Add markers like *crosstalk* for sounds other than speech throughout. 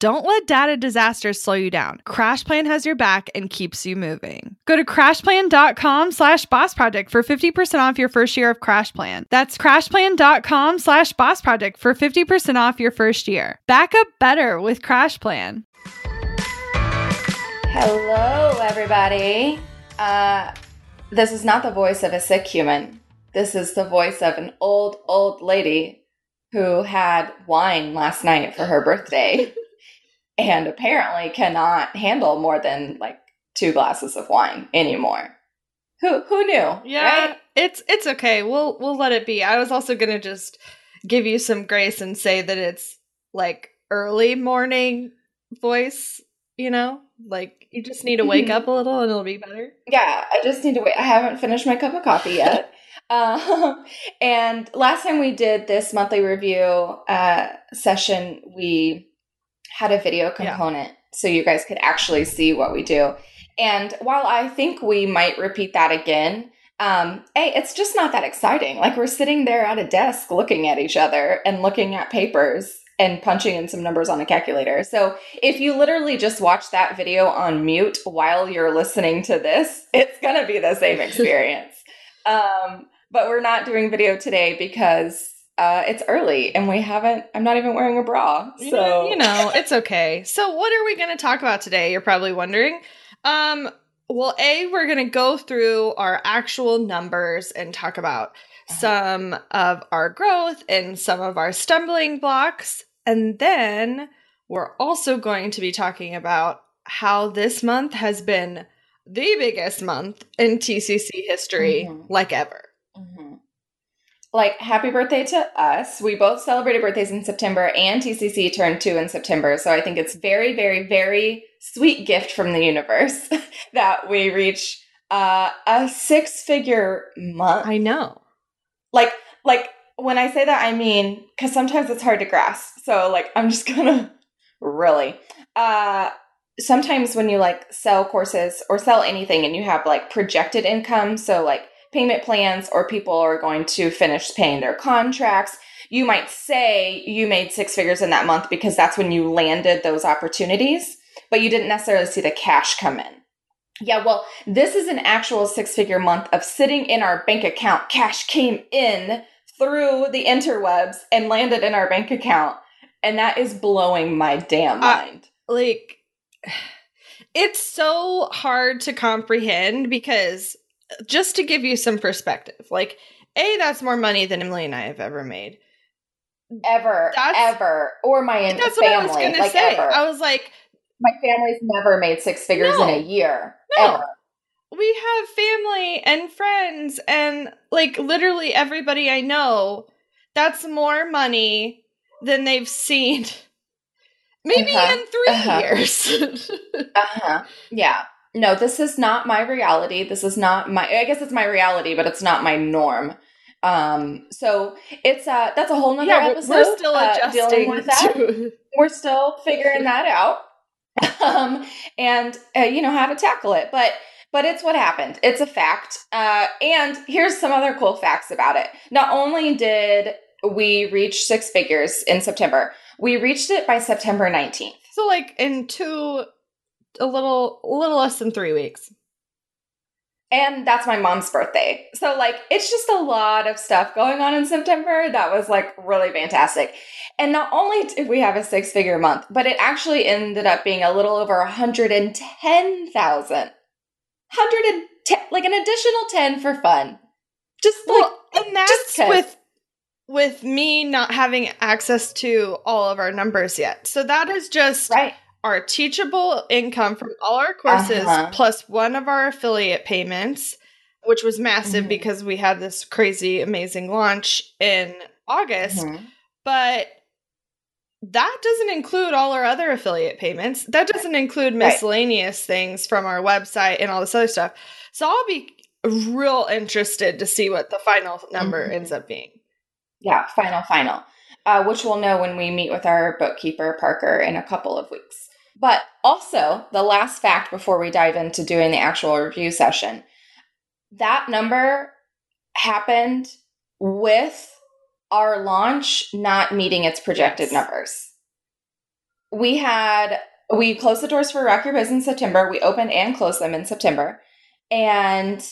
Don't let data disasters slow you down. CrashPlan has your back and keeps you moving. Go to crashplan.com slash boss project for 50% off your first year of CrashPlan. That's crashplan.com slash boss project for 50% off your first year. Back up better with CrashPlan. Hello, everybody. Uh, this is not the voice of a sick human. This is the voice of an old, old lady who had wine last night for her birthday *laughs* and apparently cannot handle more than like two glasses of wine anymore. Who who knew? Yeah, right? it's it's okay. We'll we'll let it be. I was also gonna just give you some grace and say that it's like early morning voice. You know, like you just need to wake up a little and it'll be better. Yeah, I just need to wait. I haven't finished my cup of coffee yet. um, *laughs* *laughs* and last time we did this monthly review uh, session, we had a video Yeah. component so you guys could actually see what we do. And while I think we might repeat that again, um, hey, it's just not that exciting. Like we're sitting there at a desk looking at each other and looking at papers and punching in some numbers on a calculator. So if you literally just watch that video on mute while you're listening to this, it's going to be the same *laughs* experience. um, but we're not doing video today because uh, it's early and we haven't, I'm not even wearing a bra. So, Yeah, you know, it's okay. So what are we going to talk about today? You're probably wondering. Um, well, A, we're going to go through our actual numbers and talk about some of our growth and some of our stumbling blocks. And then we're also going to be talking about how this month has been the biggest month in TCC history, Mhm. like ever. Mhm. Like, happy birthday to us. We both celebrated birthdays in September, and TCC turned two in September. So I think it's very, very, very sweet gift from the universe *laughs* that we reach uh, a six figure month. I know. like, like when I say that, I mean because sometimes it's hard to grasp. So, like, I'm just *laughs* gonna really. Uh, sometimes when you like sell courses or sell anything, and you have like projected income, so like payment plans or people are going to finish paying their contracts. You might say you made six figures in that month because that's when you landed those opportunities, but you didn't necessarily see the cash come in. Yeah, well, this is an actual six figure month of sitting in our bank account. Cash came in through the interwebs and landed in our bank account. And that is blowing my damn Uh, mind. like *sighs* it's so hard to comprehend because just to give you some perspective like a that's more money than emily and i have ever made ever, that's- ever, or my that's family, what i was gonna like say ever. i was like my family's never made six figures No. in a year. No. Ever. we have family and friends and like literally everybody i know that's more money than they've seen maybe Uh-huh. in 3 Uh-huh. years *laughs* Uh-huh. Yeah. No, this is not my reality. This is not my I guess it's my reality, but it's not my norm. Um so it's uh that's a whole nother yeah we're- episode. we're still uh, adjusting with that. to *laughs* We're still figuring that out. *laughs* um and uh, you know how to tackle it. But but it's what happened. It's a fact. Uh and here's some other cool facts about it. Not only did we reach six figures in September, we reached it by September 19th. So like in two a little a little less than 3 weeks. And that's my mom's birthday. So, like, it's just a lot of stuff going on in September that was like really fantastic. And not only did we have a six figure month, but it actually ended up being a little over 110,000. 110, like an additional 10 for fun. Just like, Well, and that's with with me not having access to all of our numbers yet. So that is just Right. Our teachable income from all our courses Uh-huh. plus one of our affiliate payments, which was massive Mhm. because we had this crazy, amazing launch in August. Mhm. But that doesn't include all our other affiliate payments. That doesn't include Right. miscellaneous things from our website and all this other stuff. So I'll be real interested to see what the final number Mhm. ends up being. Yeah, final, final, uh, which we'll know when we meet with our bookkeeper, Parker, in a couple of weeks. But also, the last fact before we dive into doing the actual review session that number happened with our launch not meeting its projected numbers. We had, we closed the doors for Rock Your Biz in September. We opened and closed them in September. And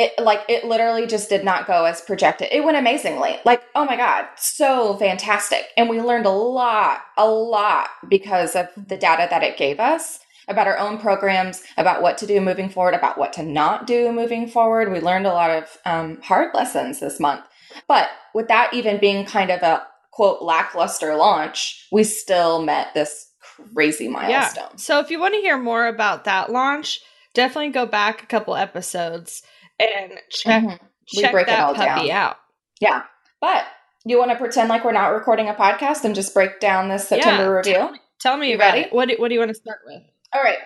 it like it literally just did not go as projected. It went amazingly. Like, oh my god, so fantastic. And we learned a lot, a lot because of the data that it gave us about our own programs, about what to do moving forward, about what to not do moving forward. We learned a lot of um, hard lessons this month. But with that even being kind of a quote lackluster launch, we still met this crazy milestone. Yeah. So if you want to hear more about that launch, definitely go back a couple episodes and check Mhm. We check break it all puppy down. out. Yeah. But you want to pretend like we're not recording a podcast and just break down this September Yeah. review? Tell me You about ready? it. What do, what do you want to start with? All right.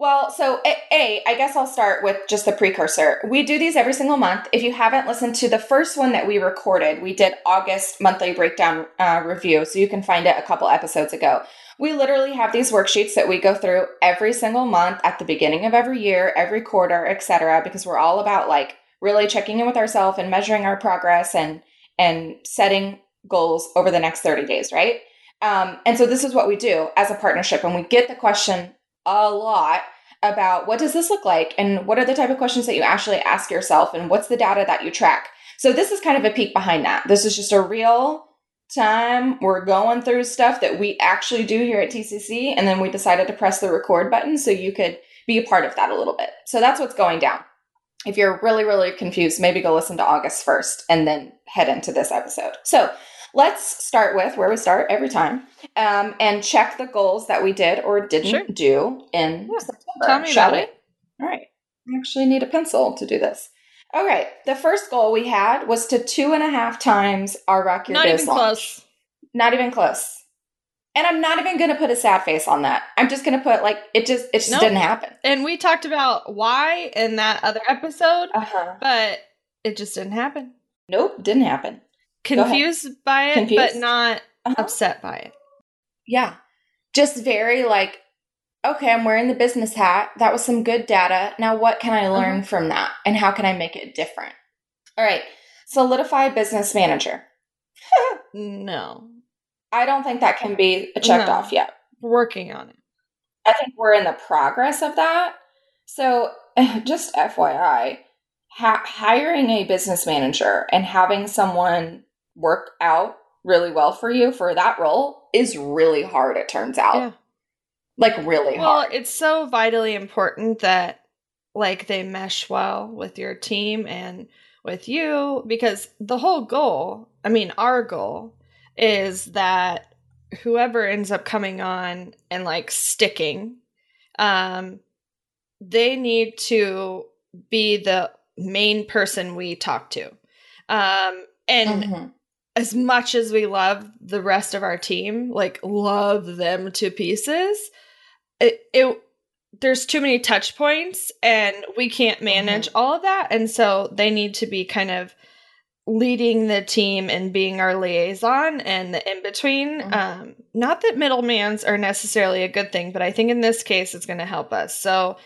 Well, so A, A, I guess I'll start with just the precursor. We do these every single month. If you haven't listened to the first one that we recorded, we did August monthly breakdown uh, review, so you can find it a couple episodes ago. We literally have these worksheets that we go through every single month at the beginning of every year, every quarter, etc. Because we're all about like really checking in with ourselves and measuring our progress and and setting goals over the next 30 days, right? Um, and so this is what we do as a partnership, and we get the question a lot about what does this look like and what are the type of questions that you actually ask yourself and what's the data that you track. So this is kind of a peek behind that. This is just a real time we're going through stuff that we actually do here at TCC and then we decided to press the record button so you could be a part of that a little bit. So that's what's going down. If you're really really confused, maybe go listen to August 1st and then head into this episode. So, let's start with where we start every time um, and check the goals that we did or didn't Sure. do in Yeah. September. Tell me shall about we? it. All right. I actually need a pencil to do this. All right. The first goal we had was to two and a half times our Rock Your Not Biz even launch. close. Not even close. And I'm not even going to put a sad face on that. I'm just going to put like it just it just Nope. didn't happen. And we talked about why in that other episode, Uh huh. but it just didn't happen. Nope, didn't happen. Confused by it, Confused? but not Uh-huh. upset by it. Yeah. Just very like, okay, I'm wearing the business hat. That was some good data. Now, what can I learn from that? And how can I make it different? All right. Solidify business manager. *laughs* No. I don't think that can be checked No. off yet. Working on it. I think we're in the progress of that. So, *laughs* just FYI, ha- hiring a business manager and having someone work out really well for you for that role is really hard, it turns out. Yeah. Like, really Well, hard. Well, it's so vitally important that like they mesh well with your team and with you because the whole goal, I mean, our goal is that whoever ends up coming on and like sticking, um, they need to be the main person we talk to. Um, and Mhm. As much as we love the rest of our team, like love them to pieces, it, it there's too many touch points and we can't manage all of that. And so they need to be kind of leading the team and being our liaison and the in between Mhm. um not that middlemans are necessarily a good thing but i think in this case it's going to help us. So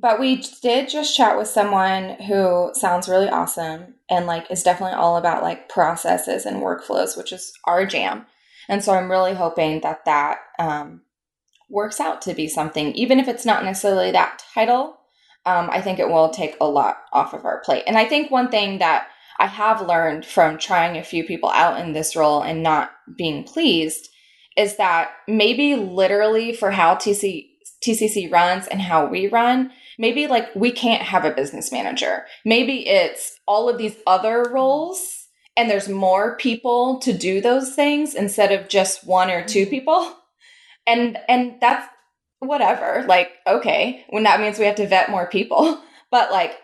But we did just chat with someone who sounds really awesome and like is definitely all about like processes and workflows, which is our jam. And so I'm really hoping that that um, works out to be something, even if it's not necessarily that title. Um, I think it will take a lot off of our plate. And I think one thing that I have learned from trying a few people out in this role and not being pleased is that maybe literally for how TC, TCC runs and how we run, maybe like we can't have a business manager. Maybe it's all of these other roles and there's more people to do those things instead of just one or two mm-hmm. people. And and that's whatever. Like, okay, when that means we have to vet more people. *laughs* But like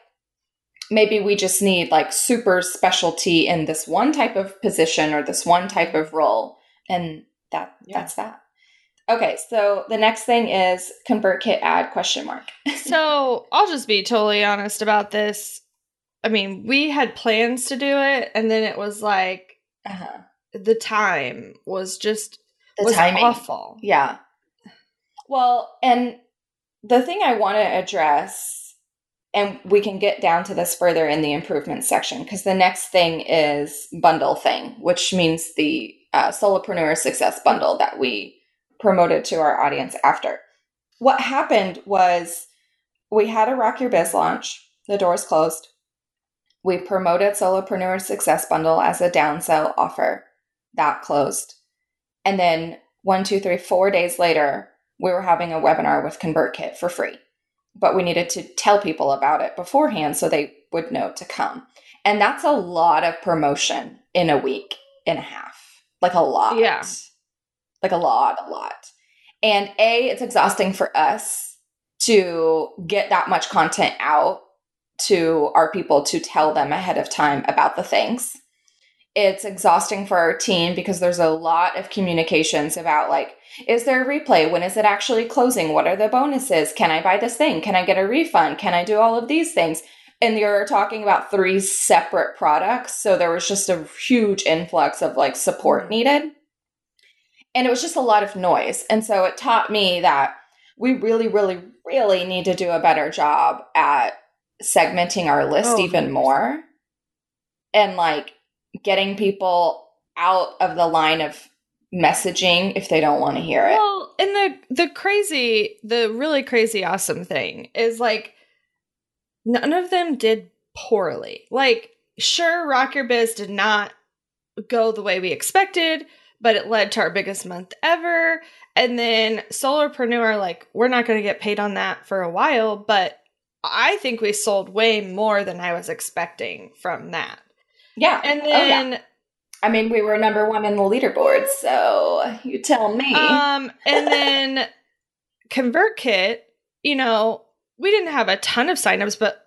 maybe we just need like super specialty in this one type of position or this one type of role. And that Yeah. that's that. Okay, so the next thing is ConvertKit ad question mark. *laughs* so I'll just be totally honest about this. I mean, we had plans to do it, and then it was like Uh-huh. the time was just The was timing. awful. Yeah. Well, and the thing I want to address, and we can get down to this further in the improvement section, because the next thing is bundle thing, which means the uh, solopreneur success bundle that we promoted to our audience after. What happened was we had a Rock Your Biz launch, the doors closed. We promoted Solopreneur Success Bundle as a downsell offer. That closed. And then one, two, three, four days later, we were having a webinar with ConvertKit for free. But we needed to tell people about it beforehand so they would know to come. And that's a lot of promotion in a week and a half. Like a lot. Yeah. Like a lot, a lot. And A, it's exhausting for us to get that much content out to our people to tell them ahead of time about the things. It's exhausting for our team because there's a lot of communications about like, is there a replay? When is it actually closing? What are the bonuses? Can I buy this thing? Can I get a refund? Can I do all of these things? And you're talking about three separate products. So there was just a huge influx of like support needed. And it was just a lot of noise. And so it taught me that we really, really, really need to do a better job at segmenting our list Oh, even 100%. more and like getting people out of the line of messaging if they don't want to hear it. Well, and the the crazy, the really crazy awesome thing is like none of them did poorly. Like, sure, Rock Your Biz did not go the way we expected, but it led to our biggest month ever. And then Solopreneur, like, we're not going to get paid on that for a while, but I think we sold way more than I was expecting from that. yeah. And Oh, yeah. then I mean, we were number one in the leaderboard, so you tell me. Um, and then *laughs* ConvertKit, you know, we didn't have a ton of signups, but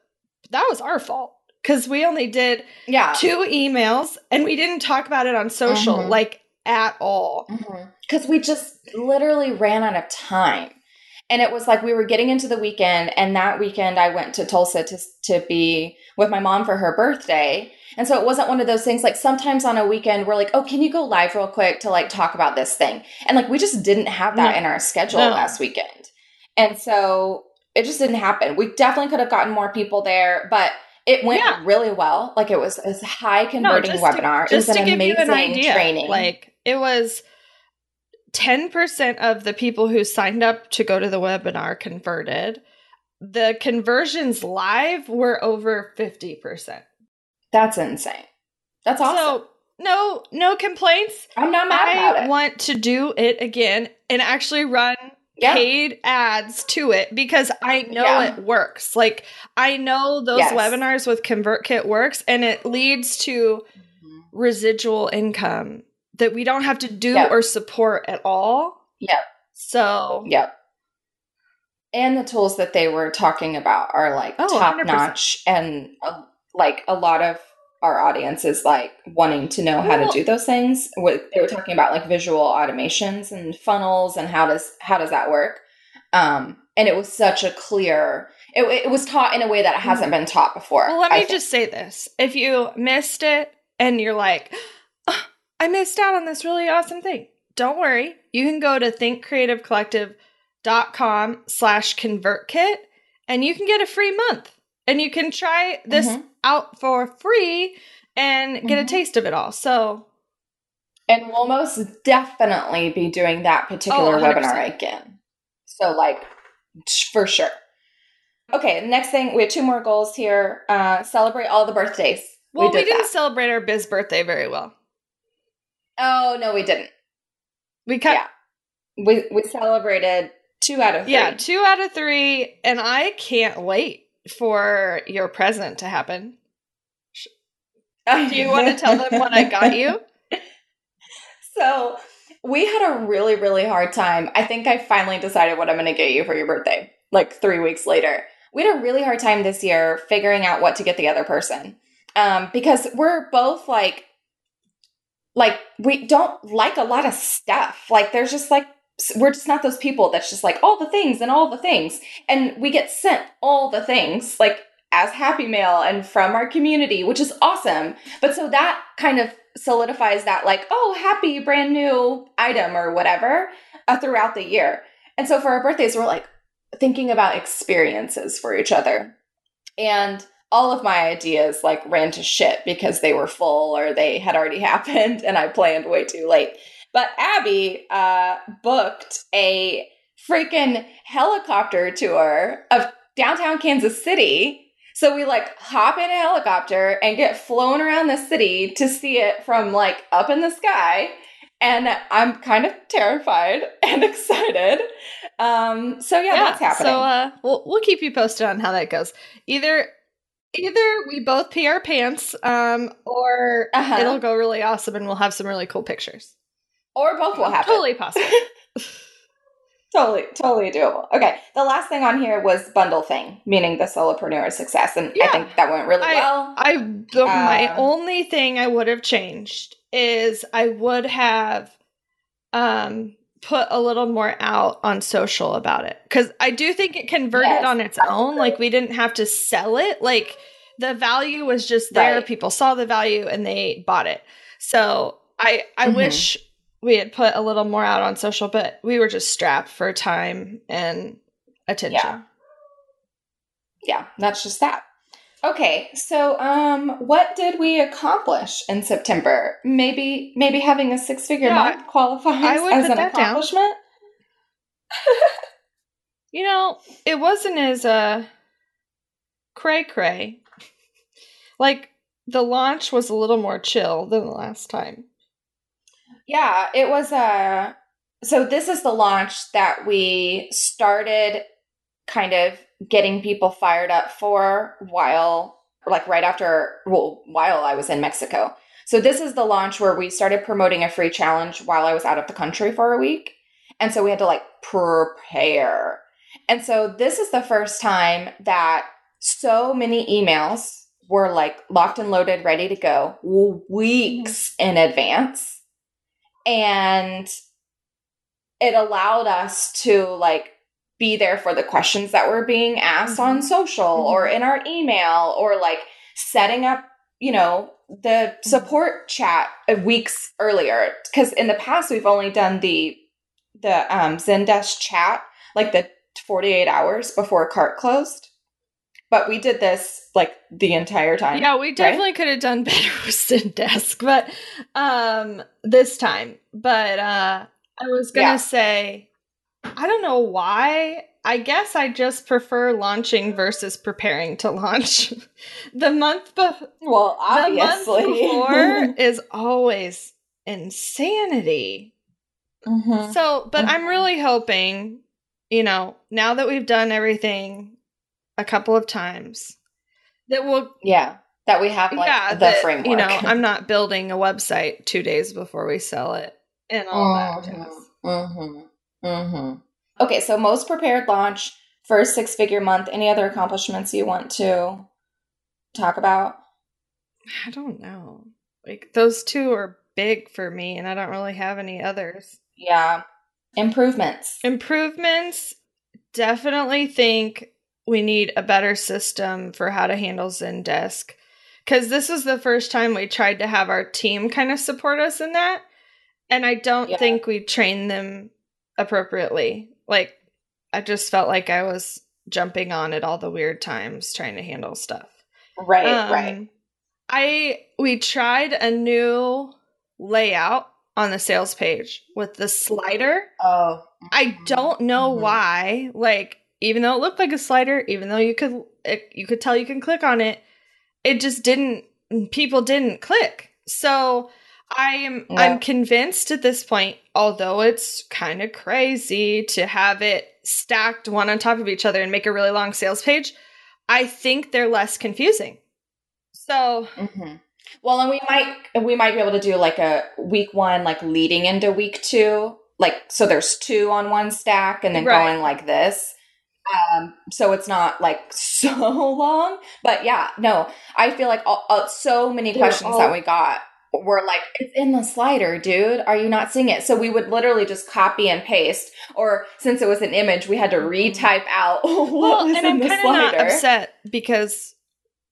that was our fault because we only did yeah. two emails and we didn't talk about it on social Mhm. like at all. Mm-hmm. Because we just literally ran out of time. And it was like we were getting into the weekend, and that weekend I went to Tulsa to, to be with my mom for her birthday. And so it wasn't one of those things like sometimes on a weekend we're like, oh, can you go live real quick to like talk about this thing? And like we just didn't have that No. in our schedule No. last weekend. And so it just didn't happen. We definitely could have gotten more people there, but it went Yeah. really well. Like it was a high converting just webinar. To, it was just an to give you amazing an idea, training. like it was 10% of the people who signed up to go to the webinar converted. The conversions live were over 50%. That's insane. That's awesome. So, no no complaints. I'm not mad about I it. want to do it again and actually run Yeah. paid ads to it because I know Yeah. it works. Like I know those Yes. webinars with ConvertKit works and it leads to mm-hmm. residual income that we don't have to do or support at all. Yep. So Yep. And the tools that they were talking about are like Oh, top 100%. notch, and uh, like a lot of our audience is like wanting to know how Well- to do those things. What they were talking about, like visual automations and funnels, and how does how does that work? Um, and it was such a clear. It, it was taught in a way that it hasn't been taught before. Well, let me just say this. If you missed it and you're like, "Ugh, I missed out on this really awesome thing, don't worry. You can go to thinkcreativecollective.com slash convertkit and you can get a free month. And you can try this Mhm. out for free and get a Mhm. taste of it all. So, And we'll most definitely be doing that particular Oh, webinar again. So, like, for sure. Okay, next thing, we have two more goals here. Uh, celebrate all the birthdays. well, we, did didn't that. celebrate our biz birthday very well. Oh, no, we didn't. We cut, Yeah. We, we celebrated two out of three. yeah, two out of three. And I can't wait for your present to happen. Do you want to tell them what I got you? *laughs* So we had a really, really hard time. I think I finally decided what I'm going to get you for your birthday, like three weeks later. We had a really hard time this year figuring out what to get the other person um, because we're both like, like we don't like a lot of stuff. Like there's just like we're just not those people that's just like all the things and all the things, and we get sent all the things like as Happy Mail and from our community, which is awesome. But so that kind of solidifies that like oh happy brand new item or whatever uh, throughout the year and so for our birthdays we're like thinking about experiences for each other and all of my ideas like ran to shit because they were full or they had already *laughs* happened and i planned way too late but abby uh, booked a freaking helicopter tour of downtown kansas city so we like hop in a helicopter and get flown around the city to see it from like up in the sky. And I'm kind of terrified *laughs* and excited. Um, so yeah, yeah that's happening. So uh, we'll we'll keep you posted on how that goes. Either either we both pee our pants, um, or uh-huh. it'll go really awesome and we'll have some really cool pictures. Or both will happen. Totally possible. *laughs* totally, totally doable. Okay, the last thing on here was bundle thing, meaning the solopreneur success, and yeah. I think that went really I, well. I the, um, my only thing I would have changed is I would have um put a little more out on social about it because I do think it converted yes, on its own. Like we didn't have to sell it. Like the value was just there. Right. People saw the value and they bought it. So I I mm-hmm. wish we had put a little more out on social, but we were just strapped for time and attention. Yeah. Yeah, that's just that. Okay, so um what did we accomplish in September? Maybe maybe having a six-figure yeah, month qualifies as an accomplishment? *laughs* you know, it wasn't as uh cray cray. like the launch was a little more chill than the last time. Yeah, it was a. Uh, so this is the launch that we started kind of getting people fired up for while like right after well while I was in Mexico. So this is the launch where we started promoting a free challenge while I was out of the country for a week. And so we had to like prepare. And so this is the first time that so many emails were like locked and loaded, ready to go weeks mm-hmm. in advance and it allowed us to like be there for the questions that were being asked mm-hmm. on social mm-hmm. or in our email or like setting up you know the mm-hmm. support chat weeks earlier because in the past we've only done the the um zendesk chat like the 48 hours before cart closed but we did this like the entire time. Yeah, we definitely right? could have done better *laughs* with Zendesk, but um this time. But uh I was gonna yeah. say I don't know why. I guess I just prefer launching versus preparing to launch. *laughs* the month before well, obviously. the month before *laughs* is always insanity. Mm-hmm. So, but mm-hmm. I'm really hoping, you know, now that we've done everything a couple of times that we'll yeah that we have like yeah, the that, framework you know i'm not building a website two days before we sell it and all mm-hmm, that mm-hmm, okay so most prepared launch first six figure month any other accomplishments you want to talk about i don't know like those two are big for me and i don't really have any others yeah improvements improvements definitely think we need a better system for how to handle Zendesk. Because this is the first time we tried to have our team kind of support us in that. And I don't yeah. think we trained them appropriately. Like, I just felt like I was jumping on at all the weird times trying to handle stuff. Right, um, right. I we tried a new layout on the sales page with the slider. Oh. I don't know mm-hmm. why. Like even though it looked like a slider, even though you could it, you could tell you can click on it, it just didn't people didn't click. So I am yeah. I'm convinced at this point, although it's kind of crazy to have it stacked one on top of each other and make a really long sales page, I think they're less confusing. So mm-hmm. Well, and we might we might be able to do like a week one, like leading into week two, like so there's two on one stack, and then Right. going like this. Um, so it's not like *laughs* so long, but yeah, no, I feel like all, uh, so many questions all- that we got were like, "It's in the slider, dude. Are you not seeing it?" So we would literally just copy and paste, or since it was an image, we had to retype out *laughs* what Mm-hmm. Well, was and in I'm the kind of not upset because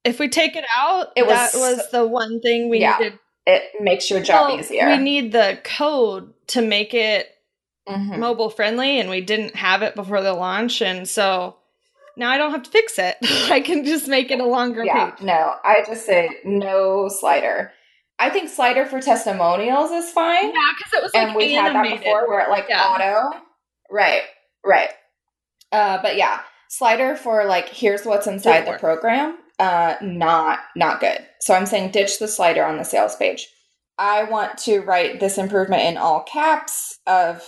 if we take it out, It was that was the one thing we Yeah, needed. It makes your job Well, easier. We need the code to make it Mhm. mobile friendly, and we didn't have it before the launch, and so now I don't have to fix it. *laughs* I can just make it a longer Yeah, page. no, I just say no slider. I think slider for testimonials is fine. Yeah, because it was like and we've had that before where it like Yeah. auto. Right, right. Uh, but yeah, slider for like here's what's inside Didn't the work. program. Uh, not not good. So I'm saying ditch the slider on the sales page. I want to write this improvement in all caps of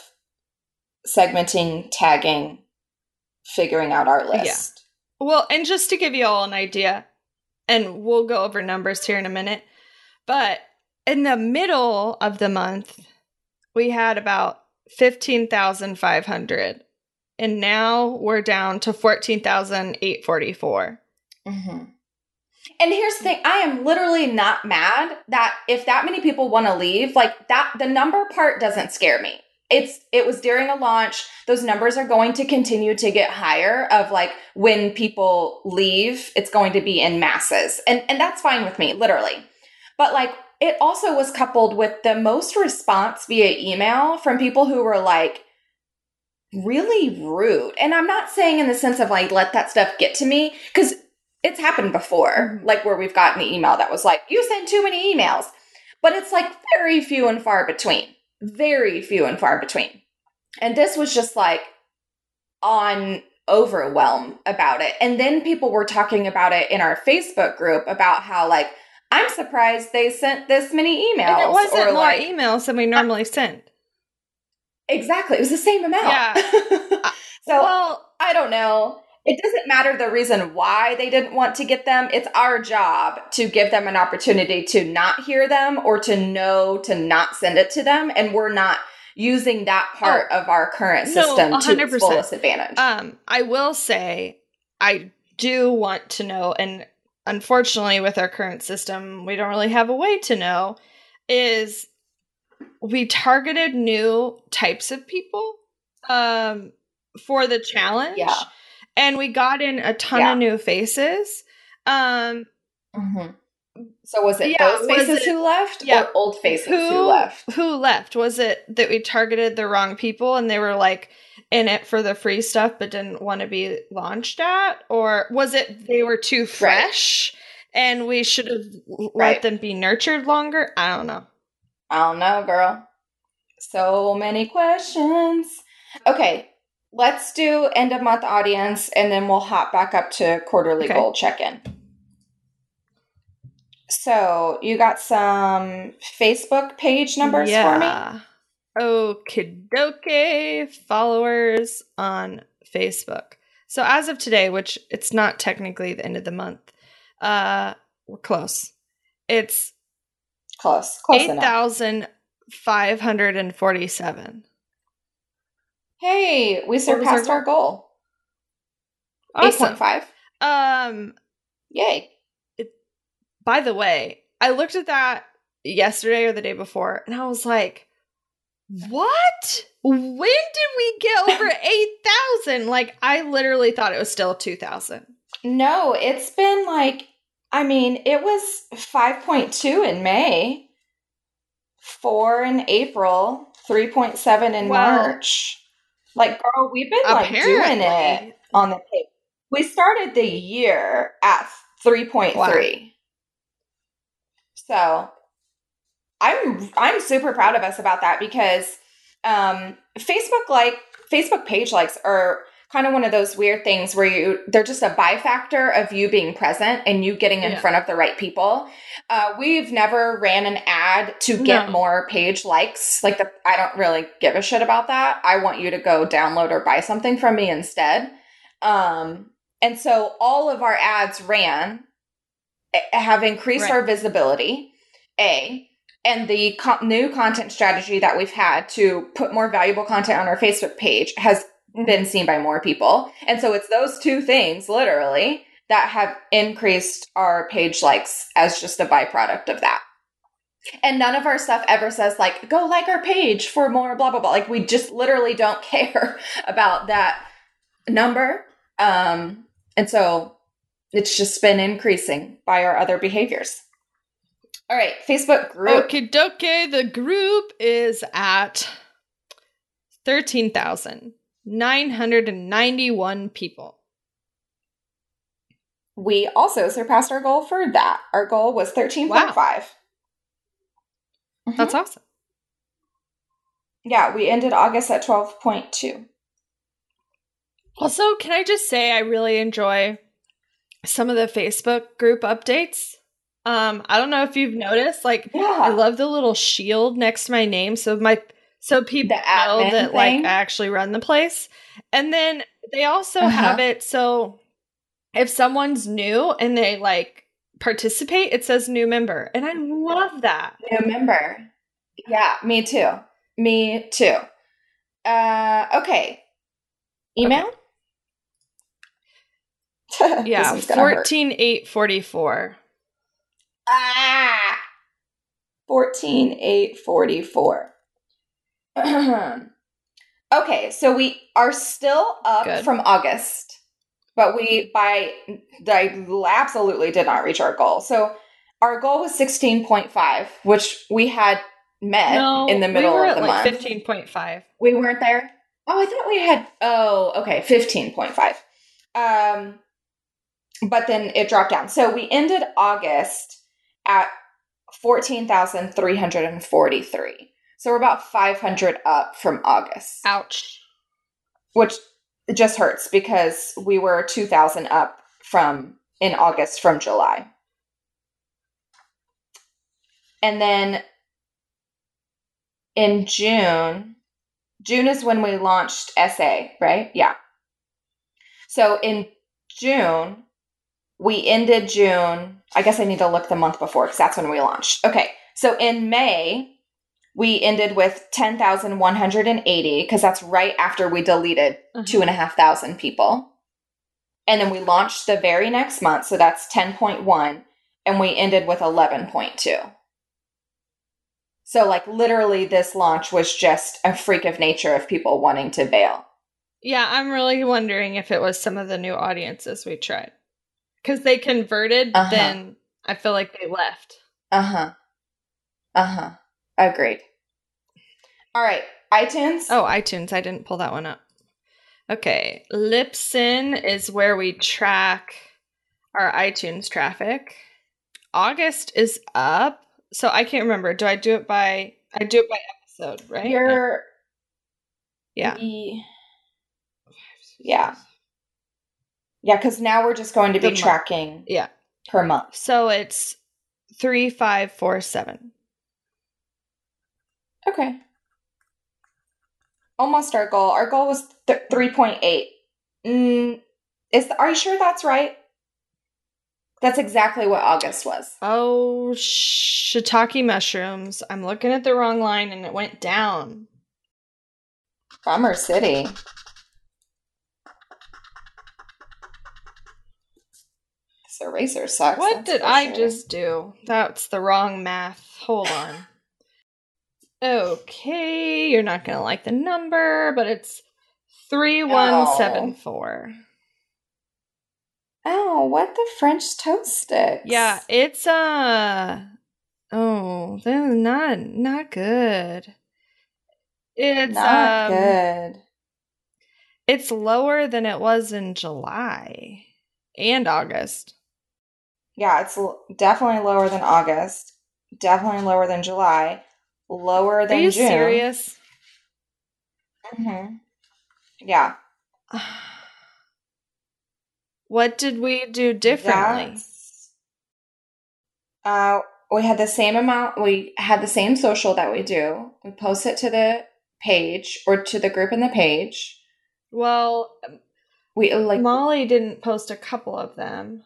segmenting, tagging, figuring out our list. Well, and just to give you all an idea, and we'll go over numbers here in a minute, but in the middle of the month, we had about 15,500. And now we're down to 14,844. Mm-hmm. And here's the thing I am literally not mad that if that many people want to leave, like that, the number part doesn't scare me. It's, it was during a launch. Those numbers are going to continue to get higher of like when people leave, it's going to be in masses. And, and that's fine with me, literally. But like, it also was coupled with the most response via email from people who were like, really rude. And I'm not saying in the sense of like, let that stuff get to me, because it's happened before, Mhm. like where we've gotten the email that was like, you send too many emails. But it's like very few and far between. Very few and far between. And this was just like on overwhelm about it. And then people were talking about it in our Facebook group about how like, I'm surprised they sent this many emails. And it wasn't or more like, emails than we normally send. exactly. It was the same amount. Yeah. *laughs* so well, I don't know. It doesn't matter the reason why they didn't want to get them. It's our job to give them an opportunity to not hear them or to know to not send it to them. And we're not using that part of our current system to 100%. its fullest advantage. Um, I will say I do want to know, and unfortunately, with our current system, we don't really have a way to know. Is we targeted new types of people um, for the challenge, Yeah. and we got in a ton Yeah. of new faces. Um, Mhm. So was it Yeah, those faces it- who left yeah. or old faces who, who left? Who left? Was it that we targeted the wrong people and they were like in it for the free stuff but didn't want to be launched at, or was it they were too fresh and we should have let Right. them be nurtured longer? I don't know. I don't know, girl. So many questions. Okay, let's do end of month audience and then we'll hop back up to quarterly Okay. goal check in. So you got some Facebook page numbers for me? Yeah. Okie. Followers on Facebook. So as of today, which it's not technically the end of the month, uh, we're close. It's Close. Close eight enough. thousand five hundred and forty-seven. Hey, we What our surpassed our goal. Awesome. 8.5. Um. Yay. It, By the way, I looked at that yesterday or the day before, and I was like, "What? When did we get *laughs* over eight thousand? Like, I literally thought it was still two thousand. No, it's been like, I mean, it was 5.2 in May, 4 in April, 3.7 in Well, March. Like, girl, we've been like doing it on the page. We started the year at 3.3. Wow. So I'm I'm super proud of us about that because um Facebook like Facebook page likes are kind of one of those weird things where you they're just a byfactor of you being present and you getting in Yeah. front of the right people. Uh, we've never ran an ad to get No. more page likes. Like the I don't really give a shit about that. I want you to go download or buy something from me instead. Um, and so all of our ads ran eh, have increased Right. our visibility. A, and the new content strategy that we've had to put more valuable content on our Facebook page has been seen by more people. And so it's those two things, literally, that have increased our page likes as just a byproduct of that. And none of our stuff ever says, like, go like our page for more blah, blah, blah. Like, we just literally don't *laughs* care about that number. Um, and so it's just been increasing by our other behaviors. All right, Facebook group. Okay, doke. The group is at 13,991 people. We also surpassed our goal for that. Our goal was 13.5. Wow. Mhm. That's awesome. Yeah, we ended August at 12.2. Also, can I just say I really enjoy some of the Facebook group updates? Um, I don't know if you've noticed, like yeah. I love the little shield next to my name. So my so people know that thing. like I actually run the place. And then they also uh-huh. have it so if someone's new and they like participate, it says new member. And I love that. New member. Yeah, me too. Me too. Uh okay. Email? Okay. yeah, *laughs* 14844. Ah! 14844. *clears throat* okay, so we are still up Good. from August, but we by I absolutely did not reach our goal. So our goal was 16.5, which we had met No, in the middle we were of the like month. fifteen point five. We weren't there. Oh, I thought we had. Oh, okay, fifteen point five. Um, but then it dropped down. So we ended August at fourteen thousand three hundred and forty-three. So we're about five hundred up from August, Ouch. which just hurts because we were two thousand up from in August from July, and then in June. June is when we launched SA, right? Yeah. So in June, we ended June. I guess I need to look the month before because that's when we launched. Okay. So in May, we ended with 10,180 because that's right after we deleted Uh-huh. two and a half thousand people. And then we launched the very next month. So that's 10.1. And we ended with 11.2. So, like, literally, this launch was just a freak of nature of people wanting to bail. Yeah, I'm really wondering if it was some of the new audiences we tried. Because they converted, Uh-huh. then I feel like they left. Uh huh. Uh huh. Agreed. All right. iTunes. Oh, iTunes. I didn't pull that one up. Okay. Libsyn is where we track our iTunes traffic. August is up. So I can't remember. Do I do it by I do it by episode, right? You're. yeah. ye- Yeah. Yeah, because now we're just going to be The tracking Yeah. per month. So it's three five four seven. Okay. Almost our goal. Our goal was th- 3.8. Mm, is are you sure that's right? That's exactly what August was. Oh, shiitake mushrooms. I'm looking at the wrong line and it went down. Bummer City. Eraser sucks. What did I sure. just do? That's the wrong math. Hold on. okay, you're not going to like the number, but it's 3174. Oh, what the French toast sticks? Yeah, it's uh Oh, that's not not good. It's not um good. it's lower than it was in July and August. Yeah, it's l- definitely lower than August. Definitely lower than July. Lower than Are you June. serious? hmm Yeah. *sighs* What did we do differently? That's- Uh, we had the same amount. We had the same social that we do. We post it to the page or to the group in the page. Well, We like Molly didn't post a couple of them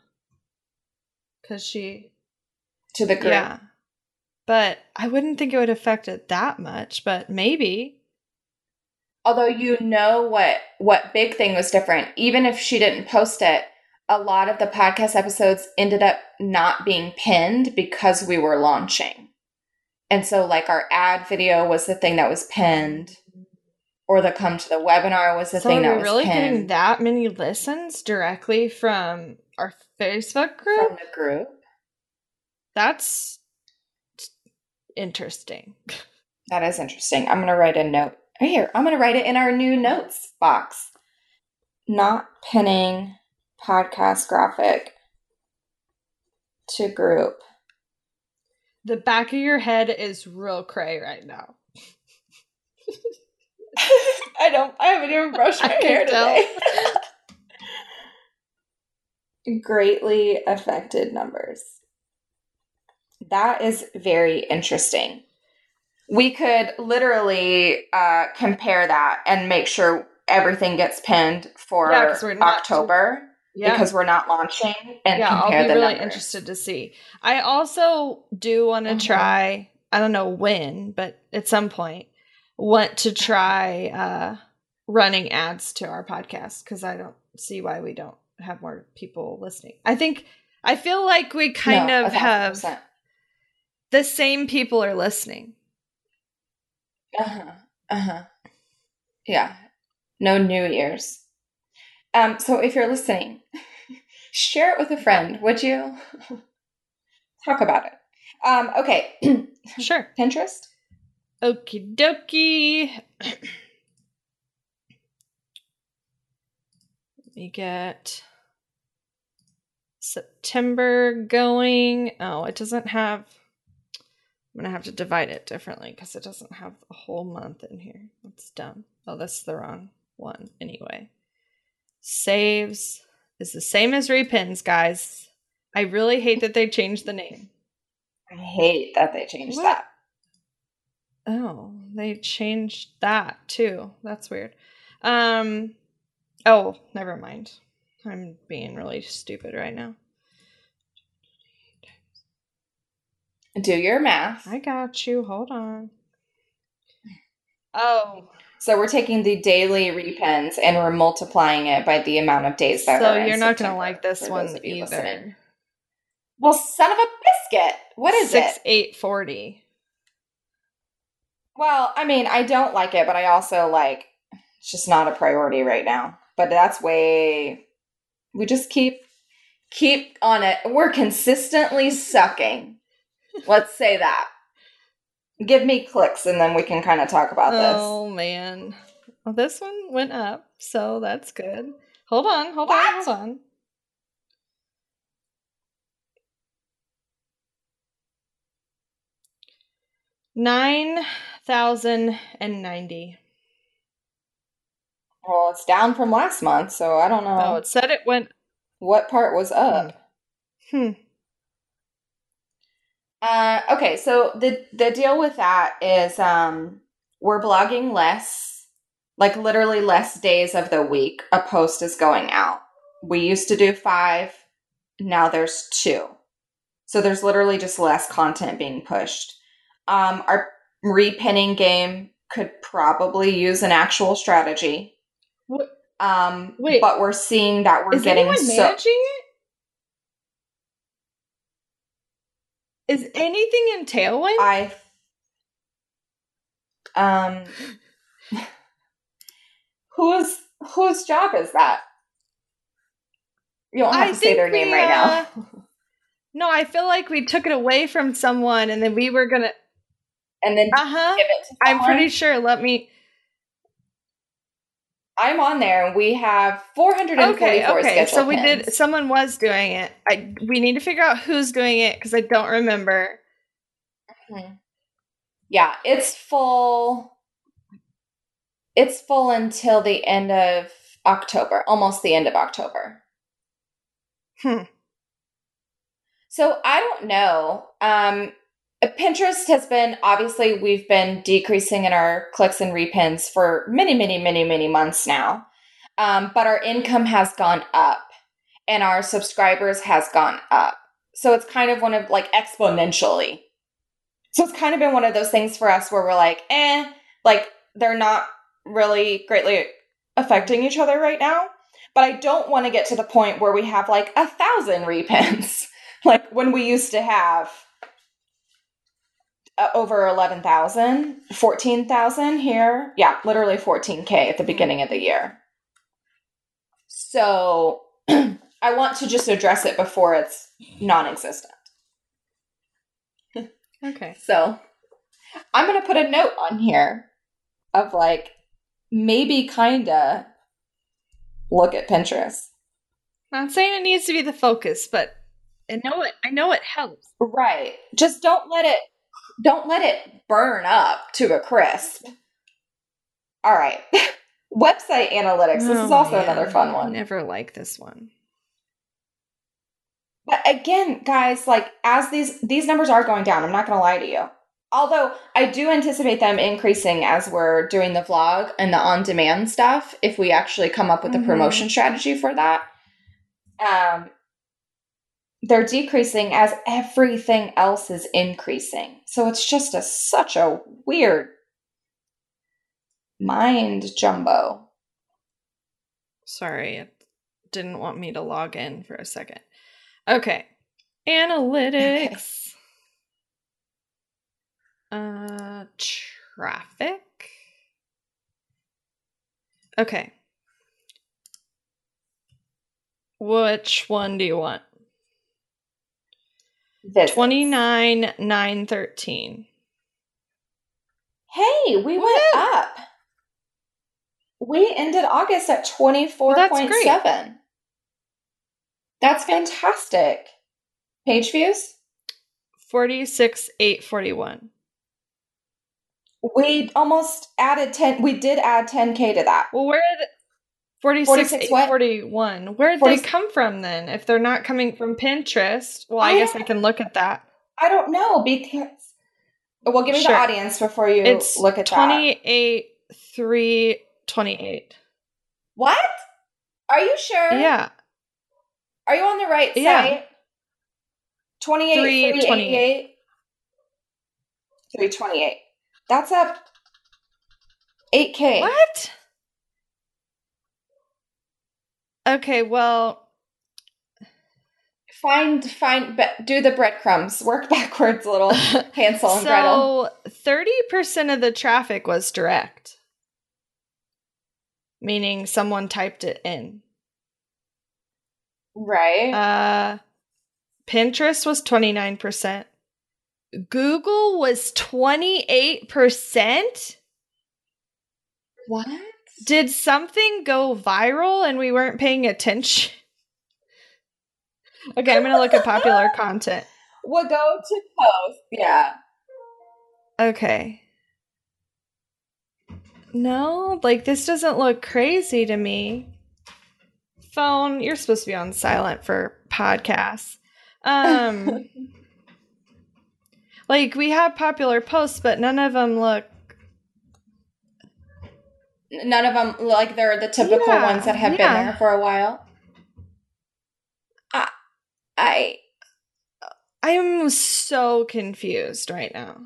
because she, to the group. yeah, but I wouldn't think it would affect it that much, but maybe. Although you know what what big thing was different, even if she didn't post it, a lot of the podcast episodes ended up not being pinned because we were launching. And so like our ad video was the thing that was pinned or the come to the webinar was the so thing that was really pinned getting that many listens directly from our Facebook group. from the group. That's interesting. That is interesting. I'm going to write a note. Here, I'm going to write it in our new notes box. Not pinning podcast graphic to group. The back of your head is real cray right now. *laughs* I don't, I haven't even brushed *laughs* my hair tell. today. *laughs* Greatly affected numbers. That is very interesting. We could literally uh, compare that and make sure everything gets pinned for Yeah, 'cause we're not- October Yeah. because we're not launching and yeah, I'll be really numbers. interested to see. I also do want to Mhm. try. I don't know when, but at some point, want to try uh, running ads to our podcast because I don't see why we don't have more people listening. I think I feel like we kind No, of have the same people are listening. Uh-huh. Uh-huh. Yeah. No new ears. Um, so if you're listening, *laughs* share it with a friend, would you? *laughs* Talk about it. Um, okay. *clears throat* Sure. Pinterest? Okie dokie. *clears throat* Let me get September going. Oh, it doesn't have. I'm going to have to divide it differently because it doesn't have a whole month in here. That's dumb. Oh, that's the wrong one. Anyway, saves is the same as repins, guys. I really hate that they changed the name. I hate that they changed What? that. Oh, they changed that too. That's weird. Um oh, never mind. I'm being really stupid right now. Do your math. I got you. Hold on. Oh, So we're taking the daily repins and we're multiplying it by the amount of days that so are you're not going to like this one either. listening. Well, son of a biscuit. What is Six it? eight forty. Well, I mean, I don't like it, but I also like it's just not a priority right now. But that's way we just keep keep on it. We're consistently sucking. Let's say that. Give me clicks and then we can kind of talk about this. Oh man. Well, this one went up, so that's good. Hold on, hold What? on, hold on. Nine thousand and ninety. Well, it's down from last month, so I don't know Oh, it said it went. what part was up. Hmm. Uh, okay, so the the deal with that is um we're blogging less, like literally less days of the week a post is going out. We used to do five, now there's two. So there's literally just less content being pushed. Um, our repinning game could probably use an actual strategy. What? Um, Wait. but we're seeing that we're Is getting anyone so. managing it? Is anything in Tailwind? I um *laughs* whose whose job is that? You don't have I to say their think name we, right now. no, I feel like we took it away from someone, and then we were gonna. And then Uh huh. give it to I'm pretty sure. Let me. I'm on there and we have 444 Okay, okay. So we pins. did. Someone was doing it. I. We need to figure out who's doing it because I don't remember. Mhm. Yeah, it's full. It's full until the end of October, almost the end of October. Hmm. So I don't know. Um, Pinterest has been obviously we've been decreasing in our clicks and repins for many, many, many, many months now. Um, but our income has gone up and our subscribers has gone up. So it's kind of one of like exponentially So it's kind of been one of those things for us where we're like, eh, like they're not really greatly affecting each other right now. But I don't want to get to the point where we have like a thousand repins, *laughs* like when we used to have uh, over 11,000, 14,000 here. Yeah, literally 14K at the beginning of the year. So *clears throat* I want to just address it before it's non existent. *laughs* Okay. So I'm going to put a note on here of like maybe kinda look at Pinterest. Not saying it needs to be the focus, but I know it I know it helps. Right. Just don't let it don't let it burn up to a crisp. All right. *laughs* Website analytics. This is Oh, also man. another fun one. I never like this one. But again, guys, like as these these numbers are going down, I'm not going to lie to you. Although I do anticipate them increasing as we're doing the vlog and the on-demand stuff if we actually come up with a Mhm. promotion strategy for that. Um they're decreasing as everything else is increasing. So it's just a such a weird mind jumbo. Sorry, it didn't want me to log in for a second. Okay. Analytics. *laughs* Uh traffic. Okay. Which one do you want? Visits. 29 913. Hey, we went Woo! up. We ended August at 24.7. that's. That's fantastic. Page views? 46 841. We almost added 10. We did add 10K to that. Well, where are the 46, 46 what? 841? Where'd 40 they come from then? If they're not coming from Pinterest, well, I, I guess I can look at that. I don't know because. Well, give me Sure. the audience before you It's look at that. 28 328. What? Are you sure? Yeah. Are you on the right Yeah. site? 28, 328. 388. 328. That's up 8K. What? Okay, well, Find, find, do the breadcrumbs. Work *laughs* backwards, little *laughs* Hansel and Gretel. so 30% of the traffic was direct, meaning someone typed it in. Right. Uh, Pinterest was 29%. Google was 28%. what? Did something go viral and we weren't paying attention? *laughs* Okay, I'm going to look at popular *laughs* content. We'll go to post. Yeah. Okay. No, like this doesn't look crazy to me. Phone, you're supposed to be on silent for podcasts. Um *laughs* like we have popular posts but none of them look None of them, like, they're the typical Yeah, ones that have yeah. been there for a while. I, I, I'm so confused right now.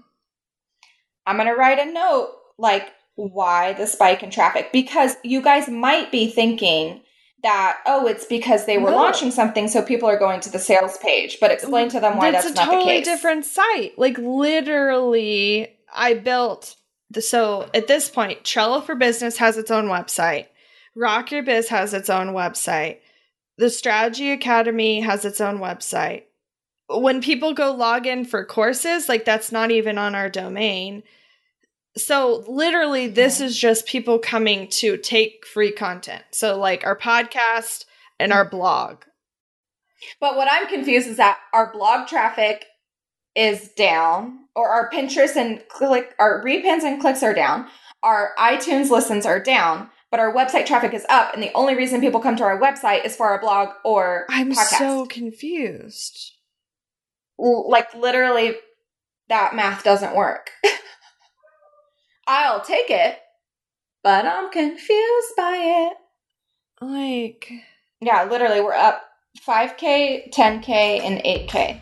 I'm going to write a note, like, why the spike in traffic? Because you guys might be thinking that, oh, it's because they were No. launching something, so people are going to the sales page. But explain to them why that's, a not totally the case. different site. Like literally, I built so at this point, Trello for Business has its own website. Rock Your Biz has its own website. The Strategy Academy has its own website. When people go log in for courses, like that's not even on our domain. So literally, this is just people coming to take free content. So like our podcast and our blog. But what I'm confused is that our blog traffic is down, or our Pinterest and click, our repins and clicks are down. Our iTunes listens are down, but our website traffic is up. And the only reason people come to our website is for our blog or I'm podcast. so confused. Like literally, that math doesn't work. *laughs* I'll take it, but I'm confused by it. Like, Yeah, literally, we're up 5K, 10K, and 8K.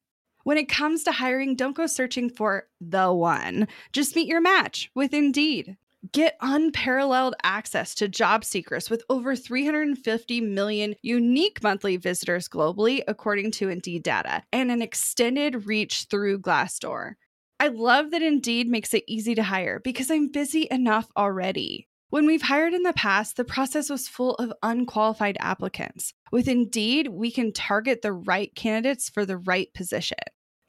When it comes to hiring, don't go searching for the one. Just meet your match with Indeed. Get unparalleled access to job seekers with over 350 million unique monthly visitors globally, according to Indeed data, and an extended reach through Glassdoor. I love that Indeed makes it easy to hire because I'm busy enough already. When we've hired in the past, the process was full of unqualified applicants. With Indeed, we can target the right candidates for the right position.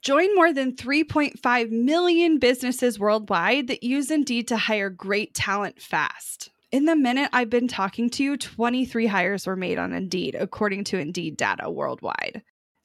Join more than 3.5 million businesses worldwide that use Indeed to hire great talent fast. In the minute I've been talking to you, 23 hires were made on Indeed, according to Indeed data worldwide.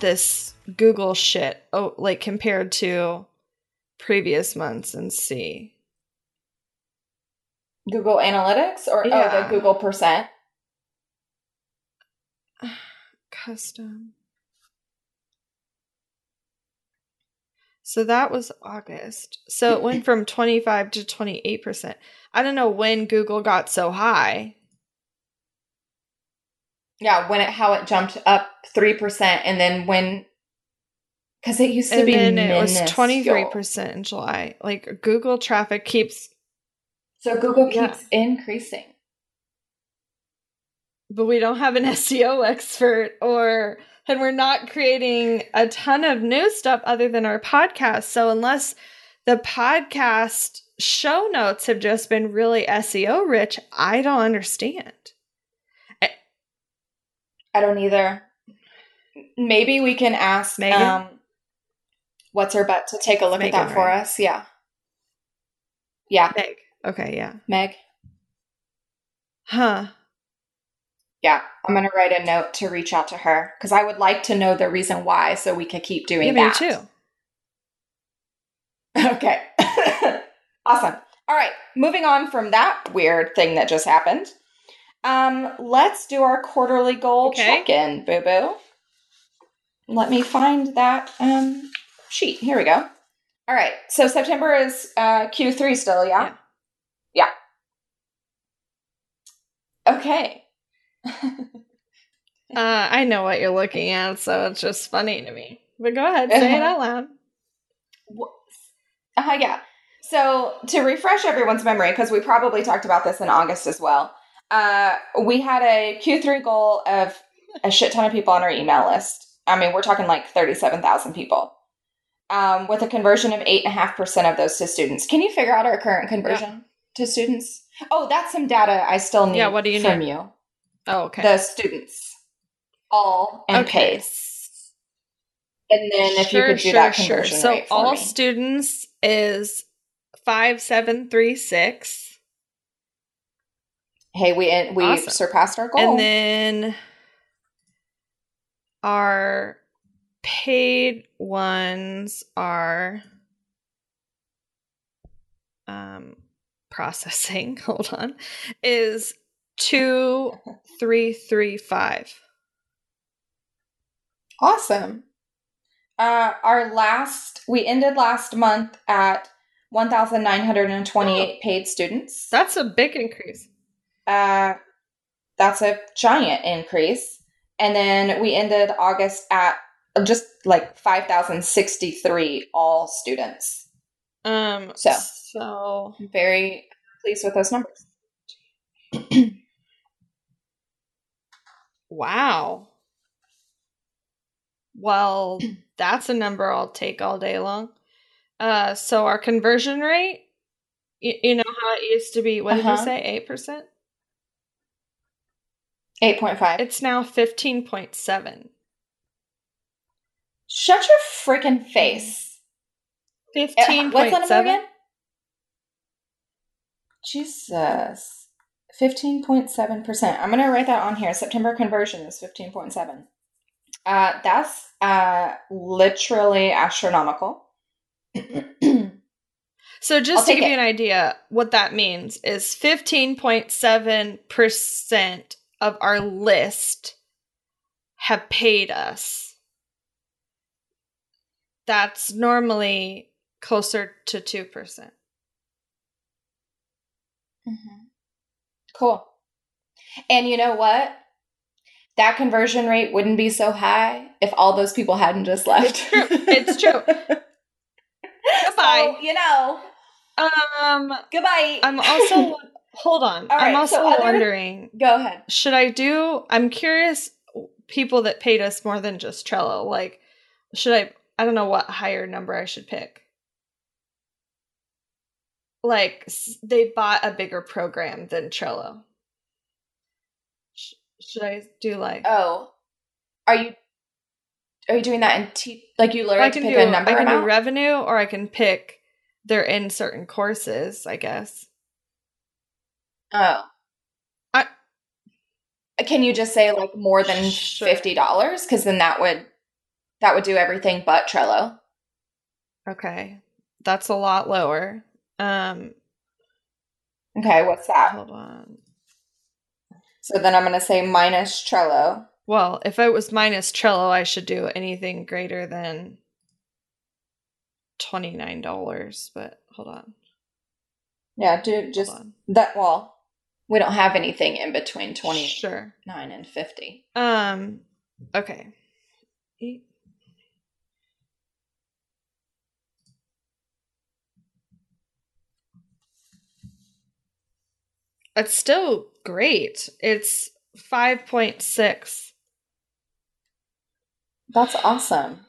this Google shit, oh, like compared to previous months and see. Google Analytics or oh Yeah. the Google percent. *sighs* Custom. So that was August. So it went from 25 to 28%. I don't know when Google got so high. Yeah, when it how it jumped up three percent, and then when because it used to And be then it was 23% in July. Like Google traffic keeps, So Google Yeah. keeps increasing. but we don't have an *laughs* SEO expert or, and we're not creating a ton of new stuff other than our podcast. So unless the podcast show notes have just been really SEO rich, I don't understand. I don't either. Maybe we can ask Megan? um what's her butt to take a look Megan, at that for right? us. Yeah. Yeah, Meg. Okay, yeah. Meg. Huh. Yeah, I'm gonna write a note to reach out to her because I would like to know the reason why, so we could keep doing Yeah, me that. too. *laughs* Okay. *laughs* awesome. All right. Moving on from that weird thing that just happened. Um, let's do our quarterly goal Okay. check-in, boo boo. Let me find that um sheet. Here we go. All right. So September is uh Q3 still, yeah? Yeah. Okay. *laughs* Uh, I know what you're looking at, so it's just funny to me. But go ahead, say it *laughs* out loud. Uh, yeah. So to refresh everyone's memory, because we probably talked about this in August as well, uh, we had a Q3 goal of a shit ton of people on our email list. I mean, we're talking like 37,000 people. Um, with a conversion of 8.5% of those to students. Can you figure out our current conversion to students? Oh, that's some data I still need Yeah, what do you from need? you. Oh, okay. The students. All and okay. paid. And then if you could do that conversion So rate for all me. students is five seven three six, hey, we we Awesome. surpassed our goal. and then our paid ones are um processing. *laughs* Hold on, is two three three five. Awesome. Uh, our last, we ended last month at 1,928 paid students. That's a big increase. Uh, that's a giant increase. And then we ended August at just like 5,063 all students. Um. So. so I'm very pleased with those numbers. *clears throat* Wow. Well, *clears throat* that's a number I'll take all day long. Uh, so our conversion rate, you, you know how it used to be, what did you Uh-huh. say, 8%? 8.5. It's now 15.7. Shut your freaking face. Uh, What's that number 15.7? again? Jesus. 15.7%. I'm going to write that on here. September conversion is 15.7. Uh, that's uh, literally astronomical. *clears throat* So just I'll to give it. you an idea, what that means is 15.7% of our list have paid us. That's normally closer to 2%. Mhm. Cool. And you know what? That conversion rate wouldn't be so high if all those people hadn't just left. It's true. It's true. *laughs* Goodbye. So, you know, Um, goodbye. I'm also *laughs* hold on. All right, I'm also so other- wondering, Go ahead. should I do? I'm curious. People that paid us more than just Trello, like, should I? I don't know what higher number I should pick. Like they bought a bigger program than Trello. Sh- should I do like? Oh, are you are you doing that in T? Like you literally I can pick do a number I can do revenue, or I can pick they're in certain courses. I guess. Oh, I- can you just say like more than Sure. fifty dollars? Because then that would that would do everything but Trello. Okay, that's a lot lower. Um, Okay, what's that? hold on. So then I'm gonna say minus Trello. Well, if it was minus Trello, I should do anything greater than twenty nine dollars. But hold on, Yeah, do just on. that. Well, we don't have anything in between twenty Sure. nine and fifty. Um. Okay. Eight. It's still great. It's five point six. That's awesome.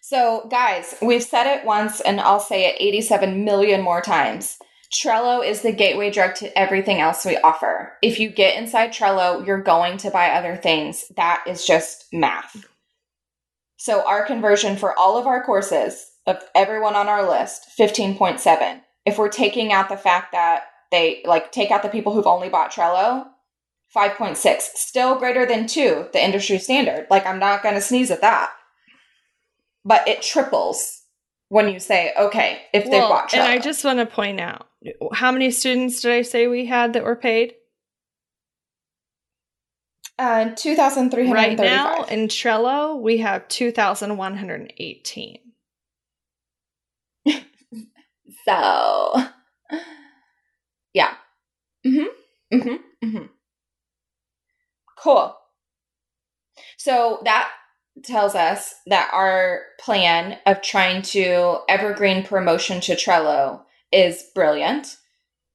So, guys, we've said it once and I'll say it 87 million more times. Trello is the gateway drug to everything else we offer. If you get inside Trello, you're going to buy other things. That is just math. So, our conversion for all of our courses of everyone on our list, 15.7. If we're taking out the fact that they like take out the people who've only bought Trello, 5.6, still greater than 2, the industry standard. Like, I'm not going to sneeze at that. But it triples when you say, okay, if they Well, bought Trello. and I just want to point out how many students did I say we had that were paid? uh, 2,335. Right now in Trello, we have two thousand one hundred eighteen. *laughs* so, yeah. Mm hmm. Mm hmm. Mm hmm. Cool. So that tells us that our plan of trying to evergreen promotion to Trello is brilliant.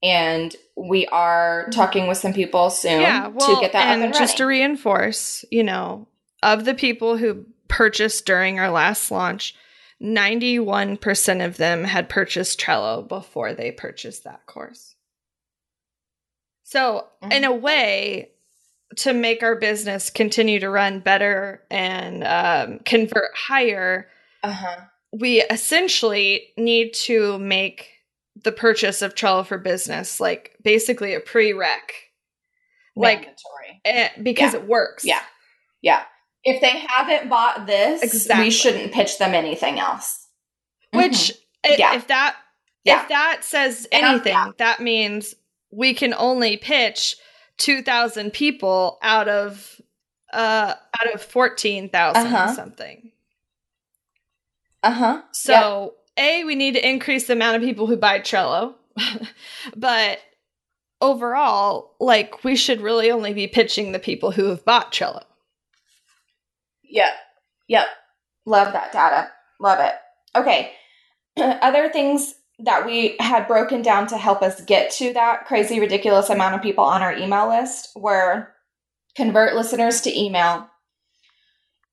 And we are talking with some people soon yeah, well, to get that and up and just to reinforce, you know, of the people who purchased during our last launch, 91% of them had purchased Trello before they purchased that course. So, in a way, to make our business continue to run better and um, convert higher, uh-huh. we essentially need to make the purchase of Trello for Business like basically a prereq, like Mandatory. eh, because Yeah. it works. Yeah. Yeah. If they haven't bought this, Exactly. we shouldn't pitch them anything else. Which, Mhm. i- Yeah. if that Yeah. if that says anything, yeah. that means we can only pitch two thousand people out of uh out of fourteen Uh-huh. something. uh-huh. So a we need to increase the amount of people who buy Trello, *laughs* but overall, like we should really only be pitching the people who have bought Trello. Yep. Yep. Love that data. Love it. Okay. *clears throat* Other things that we had broken down to help us get to that crazy, ridiculous amount of people on our email list were convert listeners to email.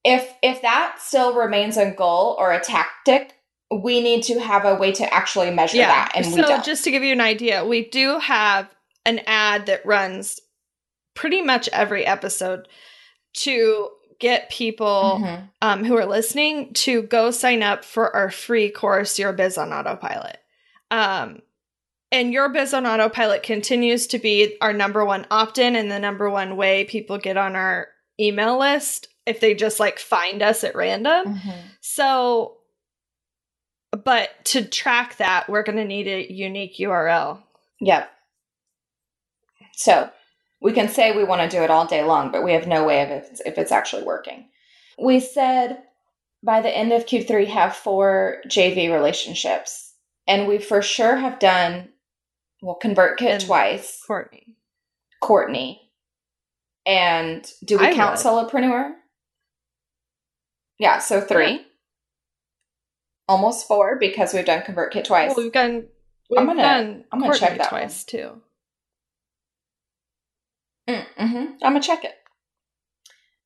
If if that still remains a goal or a tactic, we need to have a way to actually measure that, and so just to give you an idea, we do have an ad that runs pretty much every episode to get people Mhm. um, who are listening to go sign up for our free course, Your Biz on Autopilot. Um, and Your Biz on Autopilot continues to be our number one opt in and the number one way people get on our email list if they just like find us at random. Mhm. So, but to track that, we're going to need a unique URL. Yep. So we can say we want to do it all day long, but we have no way of if it's, if it's actually working. We said by the end of Q3 have four JV relationships, and we for sure have done. Well, ConvertKit And- twice, Courtney. Courtney, and do we I count would. solopreneur? Yeah, so three, almost four because we've done ConvertKit twice. Well, we've done. We've I'm gonna- done I'm gonna check that one. twice too. Mm-hmm. I'm gonna check it.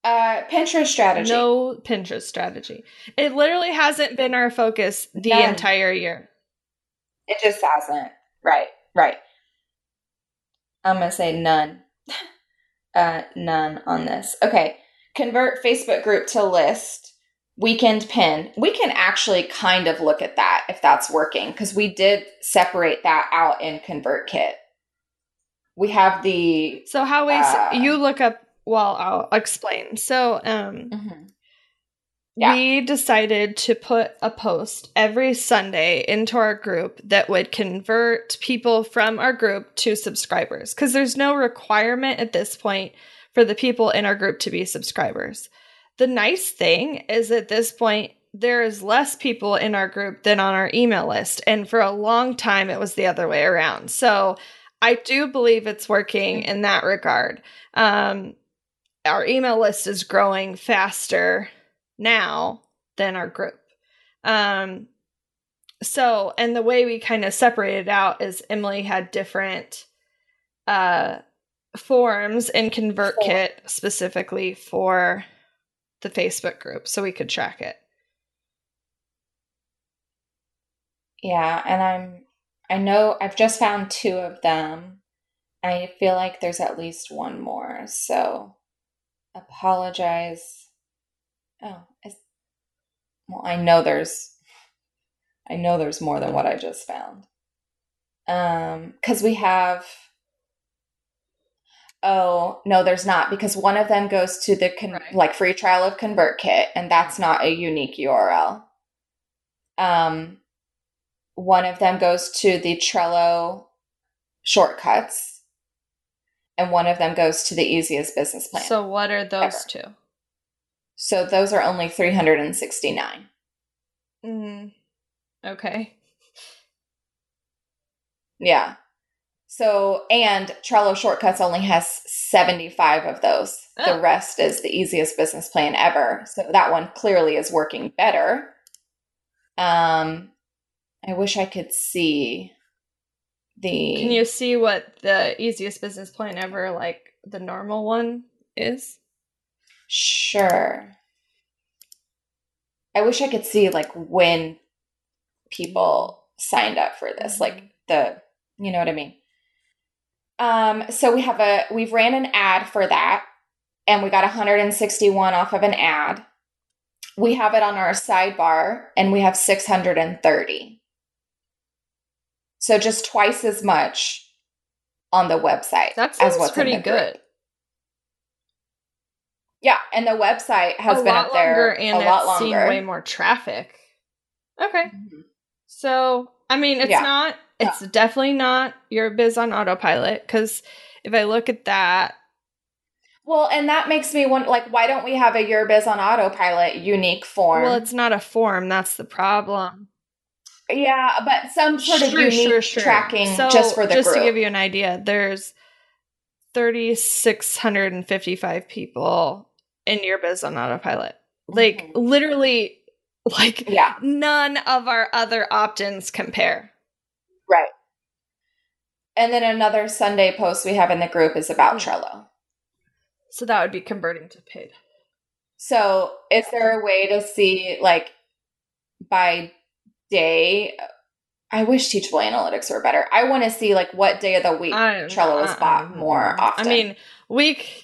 Uh, Pinterest strategy. No Pinterest strategy. It literally hasn't been our focus the None. entire year. It just hasn't. Right, right. I'm gonna say none. *laughs* uh, none on this. Okay. Convert Facebook group to list. Weekend pin. We can actually kind of look at that if that's working because we did separate that out in ConvertKit. We have the. So how we Uh, you look up well I'll explain. So um Mhm. Yeah. we decided to put a post every Sunday into our group that would convert people from our group to subscribers because there's no requirement at this point for the people in our group to be subscribers. The nice thing is at this point, there is less people in our group than on our email list. And for a long time, it was the other way around. So I do believe it's working in that regard. Um, our email list is growing faster now than our group. Um, so, and the way we kind of separated out is Emily had different uh, forms in ConvertKit specifically for the Facebook group so we could track it. Yeah, and I'm I know I've just found two of them. I feel like there's at least one more. So apologize. Oh, well, I know there's I know there's more than what I just found. Um cuz we have Oh, no, there's not because one of them goes to the con- Right. like free trial of ConvertKit and that's not a unique URL. Um one of them goes to the Trello shortcuts, and one of them goes to the easiest business plan. So, So, what are those Ever. two? those are only 369. Mm, okay. Yeah. So, and Trello Shortcuts only has 75 of those. Oh. The rest is the easiest business plan ever. So that one clearly is working better. Um, I wish I could see the. Can you see what the easiest business plan ever, like the normal one, is? Sure. I wish I could see like when people signed up for this, like the, you know what I mean? Um, so we have a, we've ran an ad for that and we got 161 off of an ad. We have it on our sidebar and we have 630. So just twice as much on the website That as sounds what's pretty the group. good. Yeah, and the website has a been up there longer and a lot it's seen longer. way more traffic. Okay. Mhm. So, I mean, it's Yeah. not, it's definitely not your biz on autopilot because if I look at that, Well, and that makes me wonder, like, why don't we have a Your Biz on Autopilot unique form? well, it's not a form. That's the problem. yeah, but some sort of unique tracking So, just for the just group. to give you an idea, there's 3,655 people in your biz on autopilot. Like, Mhm. literally, *laughs* like, yeah, none of our other opt-ins compare. right. And then another Sunday post we have in the group is about Mm. Trello. So that would be converting to paid. So, is there a way to see, like, by day? I wish Teachable Analytics were better. I want to see, like, what day of the week I- Trello is uh-uh. bought more often. I mean, we c-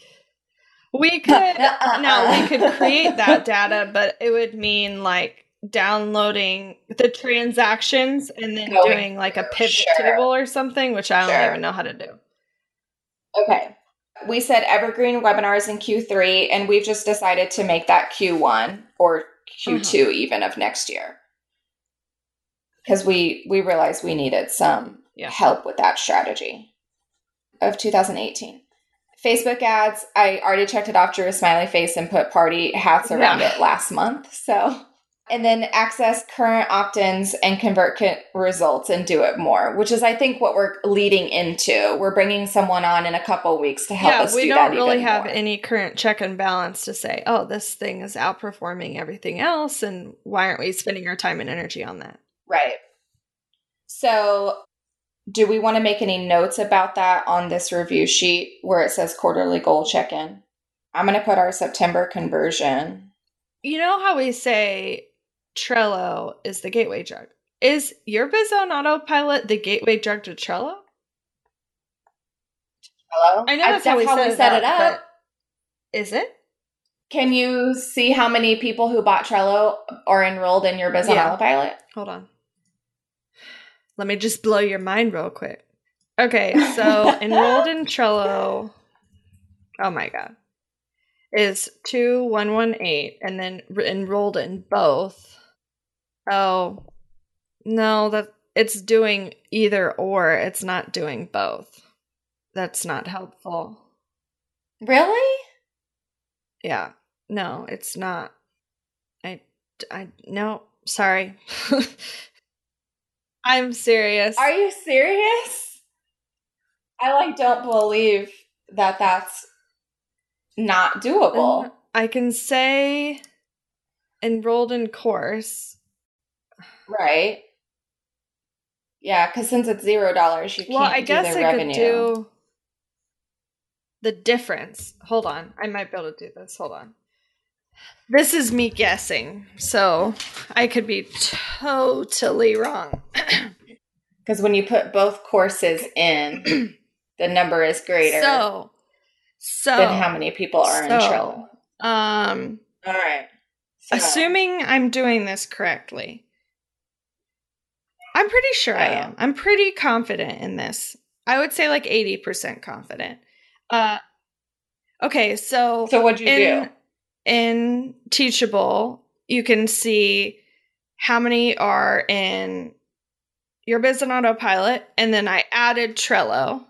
we *laughs* could no, we could create that data, but it would mean like downloading the transactions and then Going doing like a pivot sure. table or something, which I don't Sure. even know how to do. Okay. We said evergreen webinars in Q3, and we've just decided to make that Q1 or Q2 Uh-huh. even of next year. Because we we realized we needed some Yeah. help with that strategy of 2018. Facebook ads, I already checked it off, drew a smiley face, and put party hats around Yeah. it last month. So, and then access current opt ins and ConvertKit results and do it more, which is, I think, what we're leading into. We're bringing someone on in a couple weeks to help yeah, us we do don't that really have more. any current check and balance to say, oh, this thing is outperforming everything else, and why aren't we spending our time and energy on that? Right. So, do we want to make any notes about that on this review sheet where it says quarterly goal check in? I'm going to put our September conversion. You know how we say Trello is the gateway drug? Is your biz on autopilot the gateway drug to Trello? Hello? I know that's, how we set, set it it up. up. Is it? Can you see how many people who bought Trello are enrolled in your Biz on Yeah. Autopilot? Hold on. Let me just blow your mind real quick. Okay, so *laughs* enrolled in Trello. Oh my god. Is 2118 and then re- enrolled in both. Oh. No, that it's doing either or. It's not doing both. That's not helpful. Really? Yeah. No, it's not. I I no, sorry. *laughs* I'm serious. Are you serious? I like don't believe that that's not doable. And I can say enrolled in course. Right. Yeah, because since it's zero dollars, you can't Well, I do guess the I revenue. could do the difference. Hold on. I might be able to do this. Hold on. This is me guessing, so I could be totally wrong. *clears throat* Because when you put both courses in, *clears throat* the number is greater So, so than how many people are in so, Trello. Um, All right. So- assuming I'm doing this correctly, I'm pretty sure I Oh. am. I'm pretty confident in this. I would say like 80% confident. Uh, okay, so So what'd you in, do? In Teachable, you can see how many are in your biz on autopilot, and then I added Trello,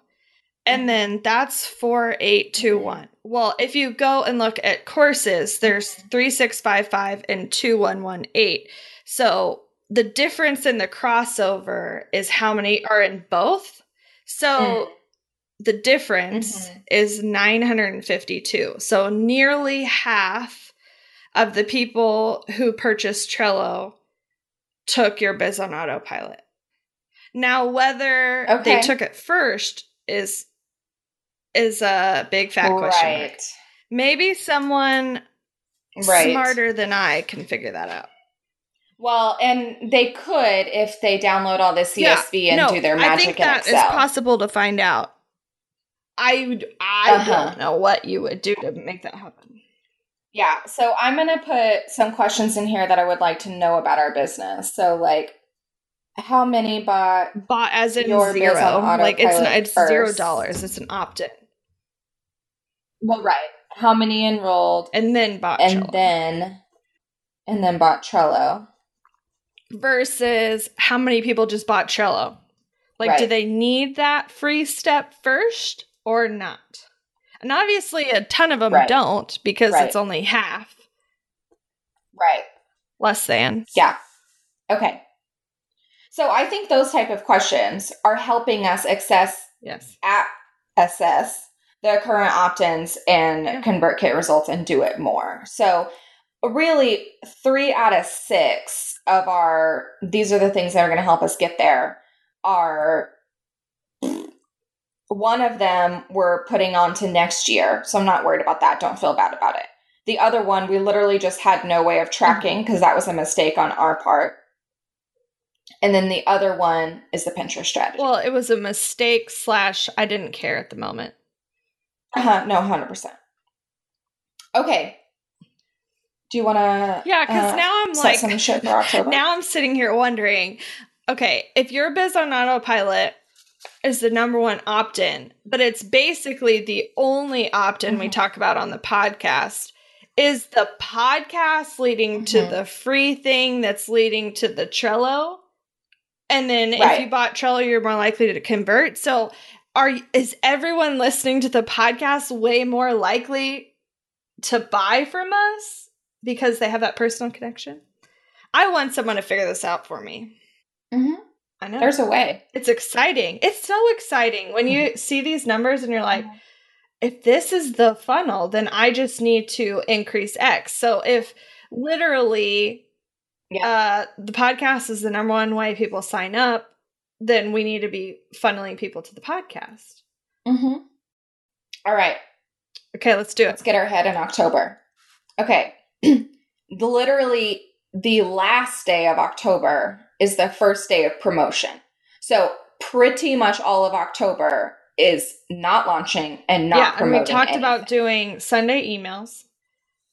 and then that's four eight two one. Well, if you go and look at courses, there's three six five five and two one one eight. So the difference in the crossover is how many are in both. So Mm. The difference Mhm. is 952. So nearly half of the people who purchased Trello took your biz on autopilot. Now whether they took it first is is a big fat question. mark. Maybe someone Right. smarter than I can figure that out. Well, and they could if they download all the CSV and no, do their magic. I think in that is Excel. possible to find out. I would- I Uh-huh. don't know what you would do to make that happen. Yeah, so I'm going to put some questions in here that I would like to know about our business. So, like, how many bought? Bought as in Your zero. Like it's not, it's zero first. dollars. It's an opt-in, Well, right. How many enrolled, and then bought and Trello. then, and then bought Trello? versus how many people just bought Trello. Like, do they need that free step first or not? And obviously, a ton of them Right. don't because Right. it's only half, Right. less than. Yeah. Okay. So I think those type of questions are helping us access Yes. at assess the current opt-ins and Yeah. ConvertKit results and do it more. So really three out of six of our these are the things that are going to help us get there are one of them we're putting on to next year. So I'm not worried about that. Don't feel bad about it. The other one we literally just had no way of tracking because that was a mistake on our part. And then the other one is the Pinterest strategy. Well, it was a mistake slash I didn't care at the moment. Uh-huh, no, 100%. Okay. Do you want to Yeah, because Uh, now I'm like, some shit for October? *laughs* now I'm sitting here wondering, okay, if your biz on autopilot is the number one opt in, but it's basically the only opt in we Mhm. talk about on the podcast, is the podcast leading to Mhm. the free thing that's leading to the Trello? And then if you bought Trello, you're more likely to convert. So are is everyone listening to the podcast way more likely to buy from us because they have that personal connection? I want someone to figure this out for me. Mhm. I know. There's a way. it's exciting. It's so exciting when you see these numbers and you're like, if this is the funnel, then I just need to increase X. So if literally uh the podcast is the number one way people sign up, then we need to be funneling people to the podcast. Mm-hmm. All right. Okay, let's do it. Let's get our head in October. Okay. *clears throat* literally, the last day of October is the first day of promotion. So, pretty much all of October is not launching and not yeah, and promoting. we talked about doing Sunday emails.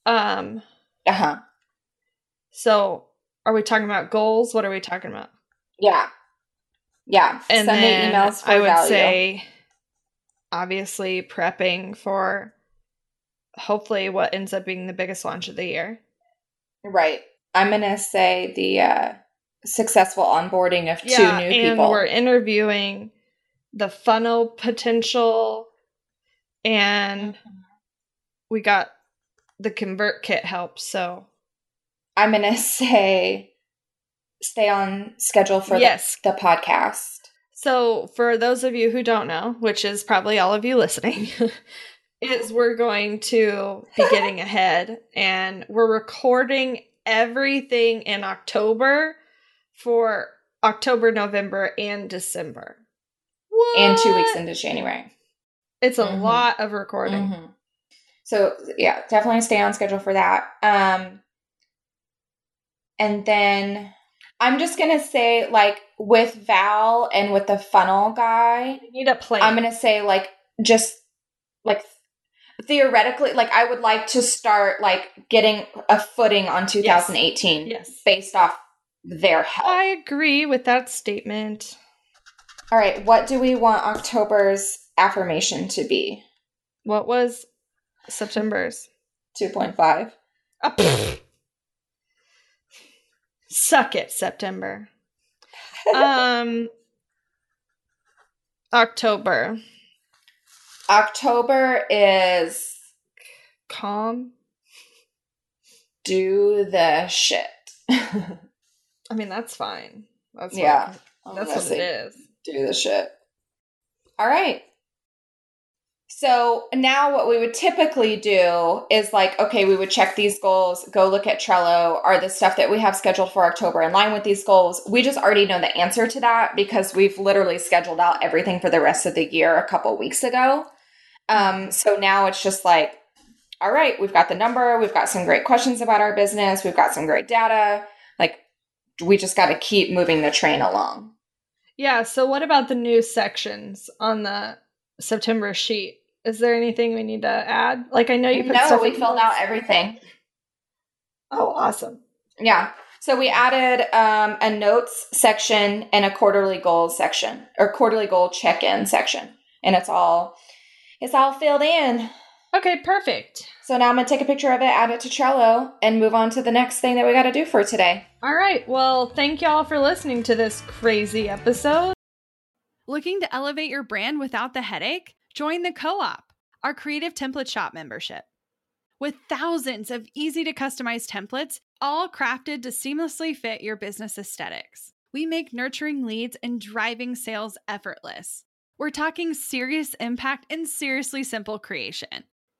Um, Uh-huh. so are we talking about goals? What are we talking about? Yeah. Yeah. and Sunday then emails for I would value. say, obviously, prepping for hopefully what ends up being the biggest launch of the year. Right. I'm going to say the uh, successful onboarding of two yeah, new and people. we're interviewing the funnel potential, and we got the ConvertKit help. So I'm going *laughs* to say stay on schedule for yes, the, the podcast. So, for those of you who don't know, which is probably all of you listening, *laughs* is we're going to be getting *laughs* ahead and we're recording everything in October for October, November, and December. And two weeks into January. It's a Mhm. lot of recording. Mhm. So yeah, definitely stay on schedule for that. Um, and then I'm just gonna say like with Val and with the funnel guy, We need a plan. I'm gonna say like just like theoretically, like I would like to start like getting a footing on 2018 yes. based off their help. I agree with that statement. All right, what do we want October's affirmation to be? What was September's? 2.5. Ah, *laughs* pfft. Suck it, September. Um, October. October is Calm. do the shit. *laughs* I mean, that's fine. That's Yeah, What, that's what it is. Do the shit. All right. So now what we would typically do is like, okay, we would check these goals, go look at Trello. Are the stuff that we have scheduled for October in line with these goals? We just already know the answer to that because we've literally scheduled out everything for the rest of the year a couple weeks ago. Um, so now it's just like, all right, we've got the number, we've got some great questions about our business, we've got some great data. We just got to keep moving the train along. Yeah. So, what about the new sections on the September sheet? Is there anything we need to add? Like, I know you put no, we filled out everything. Oh, awesome. Yeah. So we added um, a notes section and a quarterly goals section or quarterly goal check-in section, and it's all it's all filled in. Okay, perfect. So now I'm gonna take a picture of it, add it to Trello, and move on to the next thing that we got to do for today. All right. Well, thank y'all for listening to this crazy episode. Looking to elevate your brand without the headache? Join the Co op, our creative template shop membership. With thousands of easy to customize templates, all crafted to seamlessly fit your business aesthetics, we make nurturing leads and driving sales effortless. We're talking serious impact and seriously simple creation.